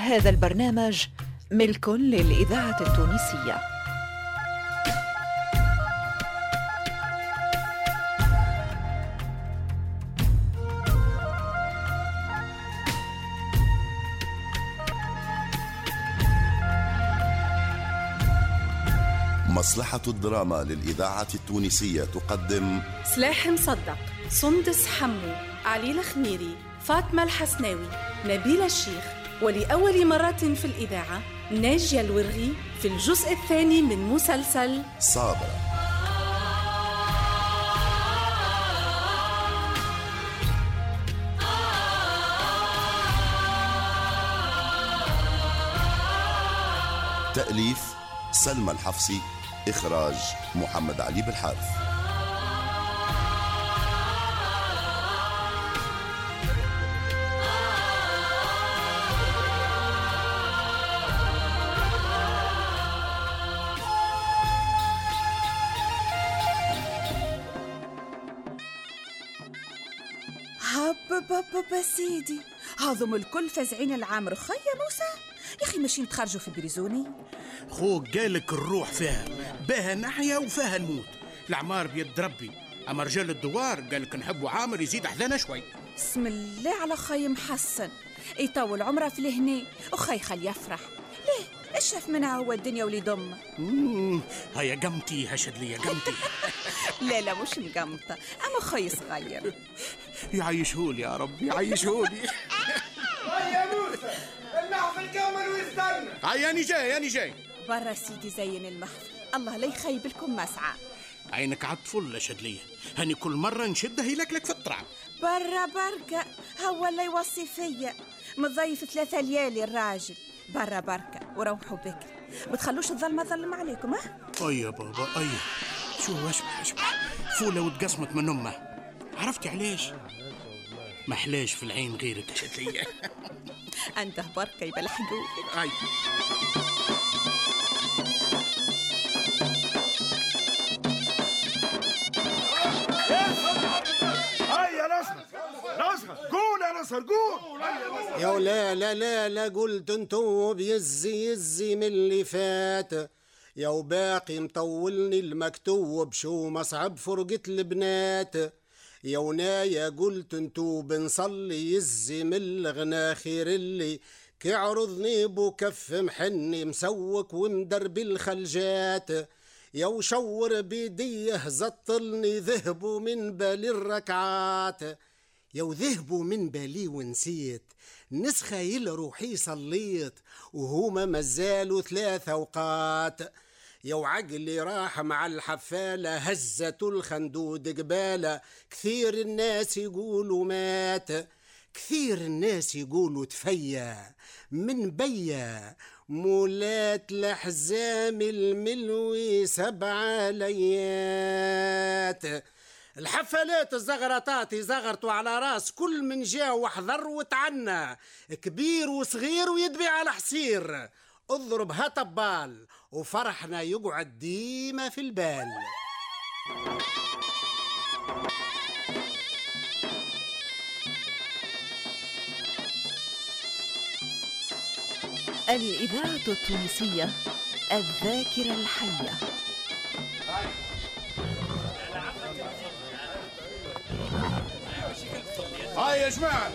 هذا البرنامج ملك للإذاعة التونسية. مصلحة الدراما للإذاعة التونسية تقدم سلاح مصدق سندس حمو علي الخميري فاطمة الحسناوي نبيل الشيخ. ولأول مرة في الإذاعة ناجية الورغي في الجزء الثاني من مسلسل صابرة. تأليف سلمى الحفصي إخراج محمد علي بالحارث هب سيدي. هاذم الكل فزعين العام رخي يا موسى. يا أخي ماشيين تخرجوا في بريزوني. خوك قالك الروح فيها. باها نحيا وفيها نموت. العمار بيد ربي. أما رجال الدوار قالك نحبوا عامر يزيد أحلانا شوي. بسم الله على خي محسن يطول عمره في الهني وخي خل يفرح. ليه؟ اشرف منها هو الدنيا ولي دم هيا قمتي هشد لي قمتي. لا لا مش مقمطة أما خي صغير. يعيشهولي يا رب يعيشهولي. يا موسى المحفل كامل ويستنى هيا أنا جاي أنا جاي برا سيدي زين المحفل الله لا يخيب لكم مسعى. عينك فل شدلية هاني كل مرة نشدها يلكلك في الطراب برا بركة هو اللي يوصي فيا. مضيف ثلاثة ليالي الراجل. برا بركة وروحوا بكري ما تخلوش الظلمة ظلم عليكم ها؟ أي يا بابا أي. شو اشبح اشبح فولة وتقسمت من أمه. عرفتي علاش؟ محلاش في العين غيرك. شدلية أنت بركة يبقى لحقوك. أي قول يا نصر قول. يا لا لا لا لا قلت انتو بيزي يزي من اللي فات. يا وباقي مطولني المكتوب شو مصعب فرقة البنات. يا ونايا قلت انتو بنصلي من الغنا خير اللي كعرضني بكف محني مسوك ومدرب الخلجات يا وشور بيديه زطلني ذهبوا من بالي الركعات. يا وذهبوا من بالي ونسيت نسخة روحي صليت وهما مازالوا ثلاث أوقات. يا وعقلي راح مع الحفالة هزته الخندود قبالة. كثير الناس يقولوا مات كثير الناس يقولوا تفيا. من بيا مولات الأحزام الملوي سبع ليات. الحفلات الزغرطات زغرتوا على راس كل من جا وحضر وتعنى. كبير وصغير ويدبي على حصير. اضرب هطبال وفرحنا يقعد ديما في البال. الإذاعة التونسية الذاكرة الحية. هاي يا جماعة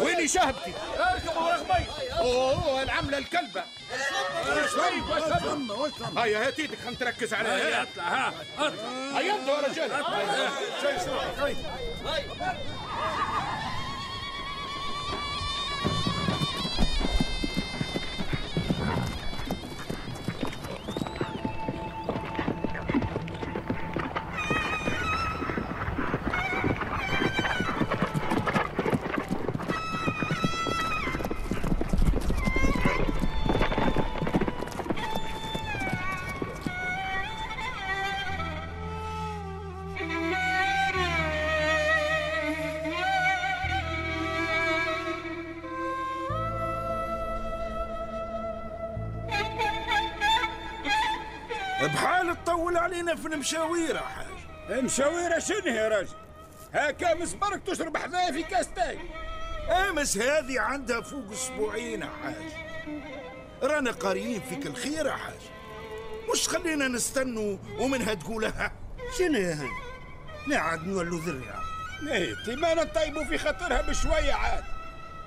ويني شهبتي؟ اركبوا رقمي. أوه العملة الكلبة. هيا هات إيدك خلينا نركز عليها. اطلع ها هيا أنتوا يا رجال بحال تطول علينا في المشاوير يا حاج. مشاويرة شنو يا راجل؟ هاكا مسبرك تشرب حذايا في كاس تاي أمس هذه عندها فوق أسبوعين حاج. رانا قاريين فيك الخير حاج. مش خلينا نستنوا ومنها تقولها. شنو يا هاني؟ لا عاد نولوا ذريعة. نيتي ما نطيبوا في خاطرها بشوية عاد.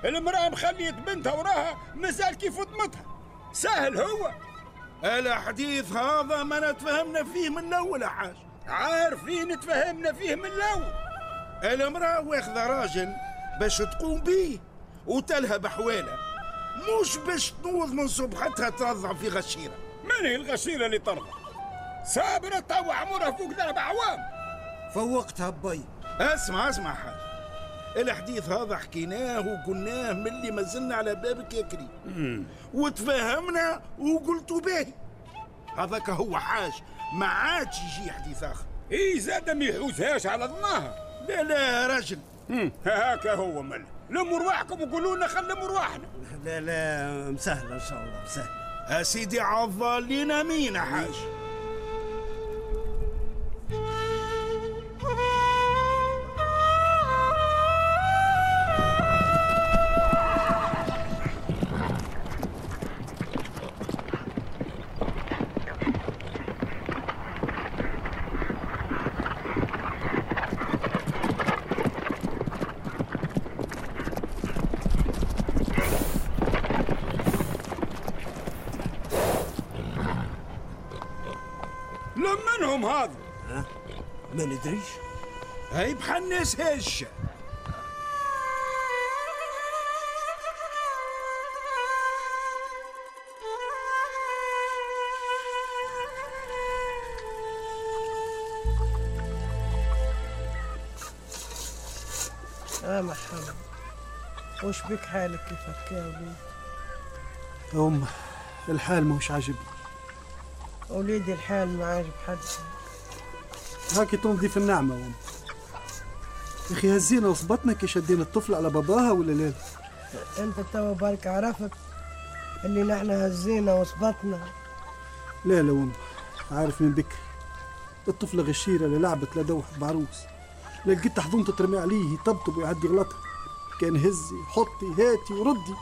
المرأة مخليت بنتها وراها مازال كيف ضمتها سهل هو. الحديث هذا ما نتفهمنا فيه من الأول يا حاج؟ عارفين تفهمنا فيه من الأول. المرأة واخذة راجل باش تقوم بيه وتلها بحواله مش باش تنوض من صبحتها ترضع في غشيرة. من هي الغشيرة اللي ترضى صابرة توا عمرها فوق ثلاث أعوام. فوقتها بي. اسمع اسمع حاج. الحديث هذا حكيناه وقلناه من اللي ما زلنا على بابك يا كريم. وتفاهمنا وقلتوا باهي هذاك هو حاج ما عادش يجي حديث آخر. إي زاد ما يحوزهاش على ظناها لا لا يا راجل. مم، هاكا هو مل. لموا رواحكم وقولوا لنا خلموا رواحنا لا لا مسهلة إن شاء الله مسهلة. يا سيدي عضالين مين يا حاج. لمنهم هذا؟ ما ندريش هاي بحنس هشه آه محمد وش بك حالك كيفك يا وليد أم الحال مش عاجبني. وليدي الحال ما عاجب حد. هاكي تمضي في النعمة أم يا أخي هزينا وصبتنا كي شدينا الطفل على باباها ولا لا؟ أنت توا بالك عرفت اللي نحن هزينا وصبتنا. لا لا أم عارف من بكري الطفلة غشيرة لا لعبت لا دوحت بعروس. لا لقيت حضنته ترمي عليه يطبطب ويعدي غلطها. كان هزي حطي هاتي وردي.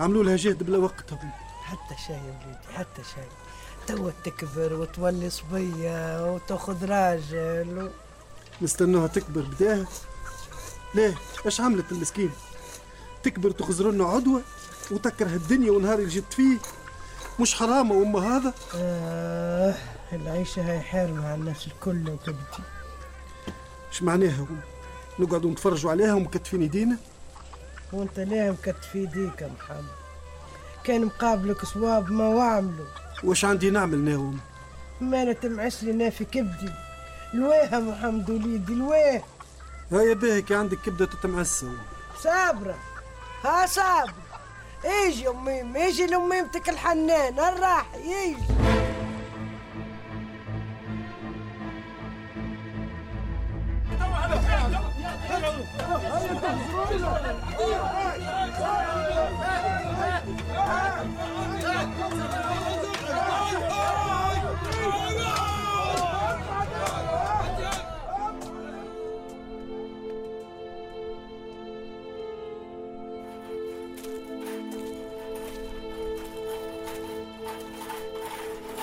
عملوا لها جهد بلا وقت. أم حتى شاي يا وليدي حتى شاي. توا تكبر وتولي صبية وتاخذ راجل و... نستنوها تكبر بداها. ليه؟ إيش عملت المسكين؟ تكبر تخزر لنا عدوة وتكره الدنيا ونهار اللي جبت فيه. مش حرام أم هذا؟ آه العيشة هاي حارمة على الناس الكل وكبتي إيش معناها؟ أم نقعدوا نتفرجوا عليها ومكتفين ايدينا وانت ليه مكتف يديك يا محمد؟ كان مقابلك صواب ما وعملوا. واش عندي نعمل ناوم؟ ما أنا تمعس لنا في كبدي. يا محمد وليدي الويه هيا باهي عندك كبدة تتمعسة أم. صابرة. ها صابرة. ايجي أمي ايجي لاميمتك الحنان. الراح يجي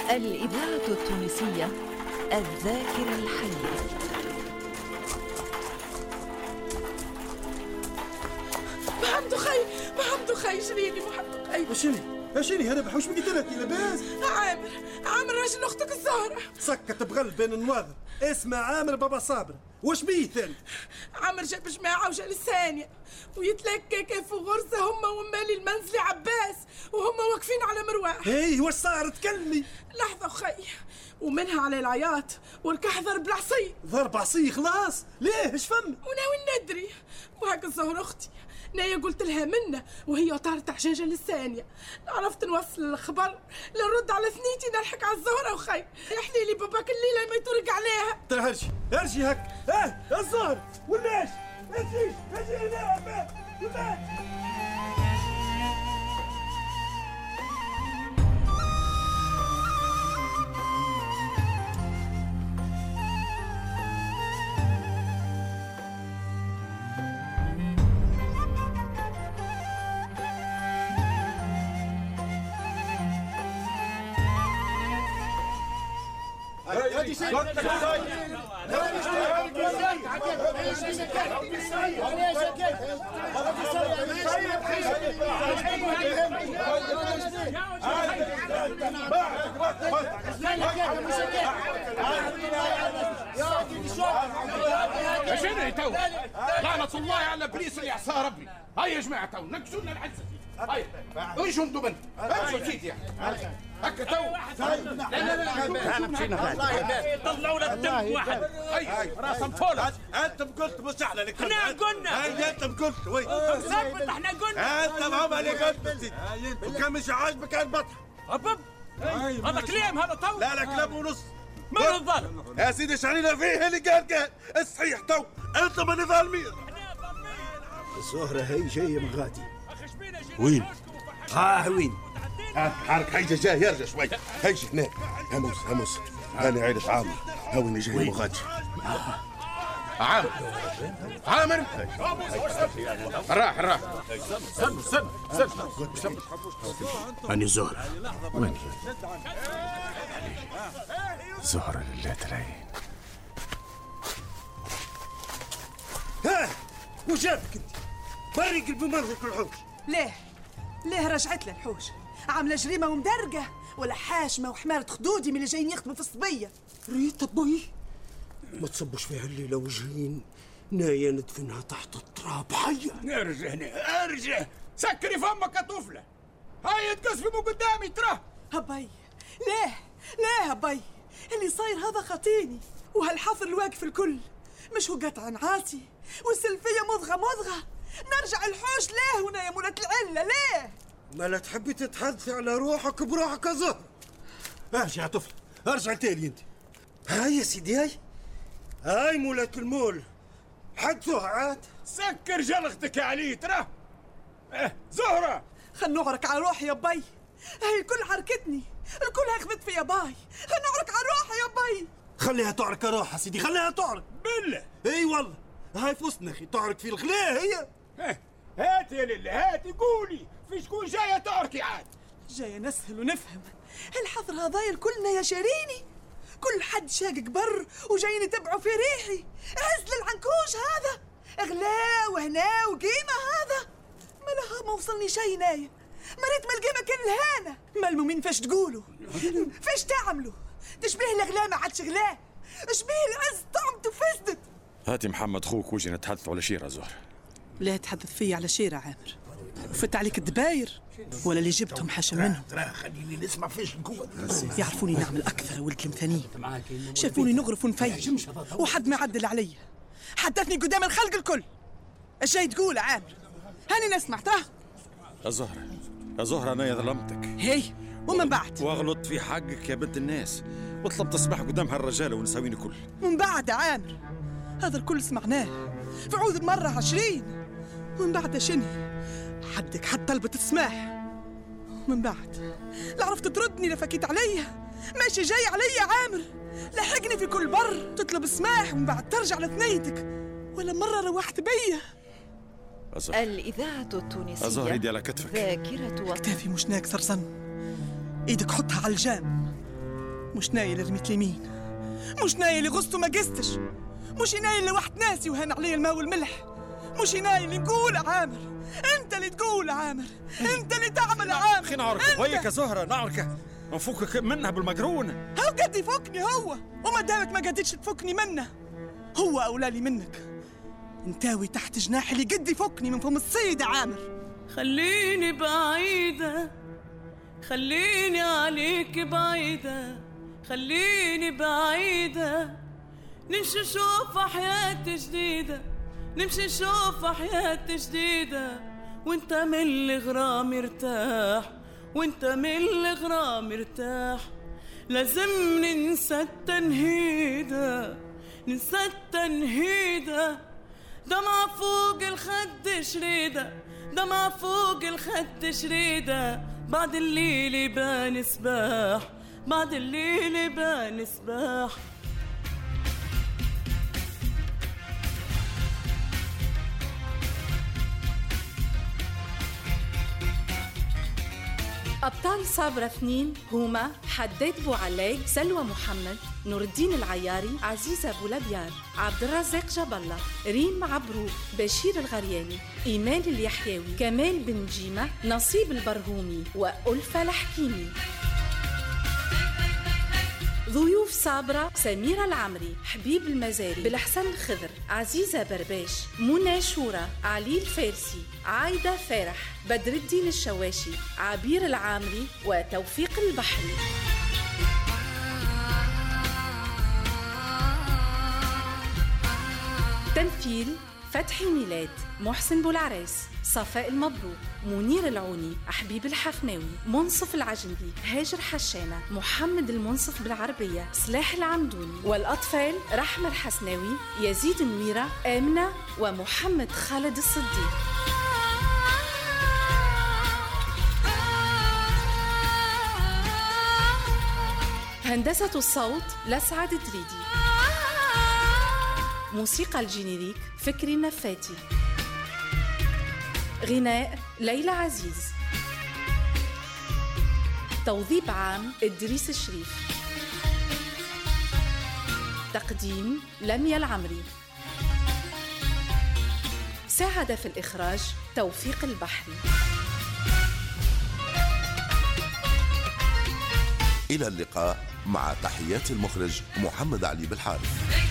الإذاعة التونسية الذاكرة الحية. محمد خي محمد خي شريني محمد خي أشيني أشيني أنا بحوش بقيت لك لاباس. عامر عامر راجل أختك الزهرة. سكت بغل بين النواظر اسمع عامر بابا صابر. واش بيه ثاني عامر جاب جماعة وجا للثانية ويتلكى كيف غرزة هما ومالي المنزلي عباس وهما واقفين على مرواح إيه واش صار تكلمي لحظة خي ومنها على العياط والكحذر بالعصي ضرب عصي خلاص. ليه؟ إيش فم؟ وناوي ندري. وهاك الزهر أختي. نايا قلت لها منا وهي طارت حجاجة للثانية. عرفت نوصل الخبر؟ لنرد على ثنيتي نلحق على الزهرة وخي يحلي لي باباك الليلة ما يطرق عليها. ترى هرجي هرجي هك آه الظهر والناش أجي أجي هنا شنو تو؟ لعنة الله على إبليس ربي. هيا يا جماعة تو نكسوا لنا العزة. هيا امشوا أنتم بنت امشوا سيدي يعني هكا تو لا لا لا انا مشينا طلعوا لك دم واحد راسهم فولت انت قلت إحنا اللي إحنا قلنا هاي انت قلت وي ثبت إحنا قلنا انت هم اللي قلت وكان مش عاجبك البطح هبب هذا كلام هذا تو لا لا كلام ونص من الظالم يا سيدي شعرينا فيه اللي قال قال الصحيح تو انت من ظالمين الزهرة هي جاية من غادي وين؟ ها وين؟ حرك حيجة جاي يرجع شوي. هيجي هنا. هموس هموس. أنا عيلة عامر هوني جاي؟ مغادي. عامر عامر راح راح. استنى استنى استنى أني زهرة. وين؟ زهرة لله العين ها وش جابك انت؟ فرق بمنظرك الحوش ليه؟ ليه رجعت للحوش؟ عاملة جريمة ومدرقة ولا حاشمة وحمارة خدودي من اللي جايين يخدموا في الصبية. ريت أبوي ما تصبش فيها الليلة وجهين نايا ندفنها تحت التراب. حية ارجع هنا ارجع سكري فمك يا طفلة. هاي تقصفي من قدامي ترى. هبي. ليه؟ ليه هبي؟ اللي صاير هذا خطيني. وهالحفر الواقف الكل مش هو قطع عاسي والسلفية مضغة مضغة. نرجع الحوش ليه هنا يا مولة العلة ليه؟ ما لا تحبي تتحدثي على روحك بروحك يا زهر. ارجع يا طفل ارجع تالي انت. هاي يا سيدي هاي. هاي مولة المول. حدثوها عاد. سكر جلختك يا علي ترى. آه زهرة. خل نعرك على روحي يا بي. هاي الكل عركتني. الكل هيخبط في يا باي خل نعرك على روحي يا بي. خليها تعرك روحها سيدي خليها تعرك. بالله. إي والله هاي في وسطنا أخي تعرك في الغلاء هي. هاتي يا لله هاتي قولي. في شكون جاية تأركي عاد؟ جاية نسهل ونفهم. الحظر هذايا الكلنا يا شيريني. كل حد شاقق بر وجايين يتبعوا في ريحي. عز للعنكوش هذا. غلاء وهنا وقيمة هذا. ما لها ما وصلني شي نايم. مريت ما القيمة كان الهانة ما المؤمن فاش تقولوا؟ فاش تعملوا؟ تشبيه الغلاء ما عادش غلاء شبيه العز طعمته فسدت. هاتي محمد خوك وجي نتحدث على شيرة زهر لا تحدث فيا على شيرة عامر. فت عليك الدباير. ولا اللي جبتهم حاشم منهم. ترى خليني نسمع فيش نقول يعرفوني نعمل أكثر ولد المثانين شافوني نغرف ونفيش وحد ما عدل علي. حدثني قدام الخلق الكل. إيش جاي تقول عامر؟ هاني نسمع ترى. يا زهرة. يا زهرة أنا ظلمتك. هي ومن بعد؟ واغلط في حقك يا بنت الناس. وطلب تسمح قدام هالرجالة ونساوين الكل من بعد يا عامر. هذا الكل سمعناه. في عود مرة عشرين. من بعد شنو؟ حدك حد طلبة السماح من بعد. لا عرفت تردني لا فكيت عليا. ماشي جاي عليا يا عامر. لحقني في كل بر. تطلب سماح ومن بعد ترجع لثنيتك ولا مرة روحت بيا. يا زهرة الإذاعة التونسية. يا زهرة ايدي على كتفك. ذاكرة وطن. كتافي مش ناك سرسن. إيدك حطها على الجام. مش نايل اللي رميت اليمين مش نايل اللي غصته ما قستش مش نايل اللي واحد ناسي وهان علي الماء والملح. مش نايل اللي نقول عامر. انت اللي تقول عامر. انت اللي تعمل عامر. أخي نعرك وياك يا زهرة نعرك نفكك منها بالمقرون هو قد يفكني هو وما دامك ما قدتش تفكني منه. هو أولى لي منك. انتاوي تحت جناحي اللي قد يفكني من فم الصيد عامر. خليني بعيدة خليني عليك بعيدة خليني بعيدة. نمشي نشوف حياة جديدة. نمشي نشوف حياة جديدة وإنت من الغرام مرتاح وإنت من الغرام مرتاح لازم ننسى التنهيدة ننسى التنهيدة دمعة فوق الخد شريدة دمعة فوق الخد شريدة بعد الليل يبان سباح بعد الليل يبان سباح. أبطال صابرة اثنين هما حداد بوعلاق سلوى محمد نور الدين العياري عزيزة بولابيار عبد الرزاق جاب الله ريم عبروك بشير الغرياني إيمان اليحيوي كمال بن جيمة نصيب البرهومي وألفة الحكيمي. ضيوف صابرة سميرة العمري حبيب المزاري بالحسن الخضر عزيزة برباش منى شورى علي الفارسي عايدة فرح بدر الدين الشواشي عبير العامري وتوفيق البحري. تمثيل فتحي ميلاد محسن بولعريس صفاء المبروك منير العوني حبيب الحفناوي منصف العجنبي هاجر حشانة محمد المنصف بالعربية سلاح العمدوني والأطفال رحمة الحسناوي يزيد النويرة آمنة ومحمد خالد الصديق. هندسة الصوت لسعد دريدي موسيقى الجينيريك فكري النفاتي. غناء ليلى عزيز. توظيف عام إدريس الشريف. تقديم لميا العمري. ساعد في الإخراج توفيق البحري. إلى اللقاء مع تحيات المخرج محمد علي بالحارث.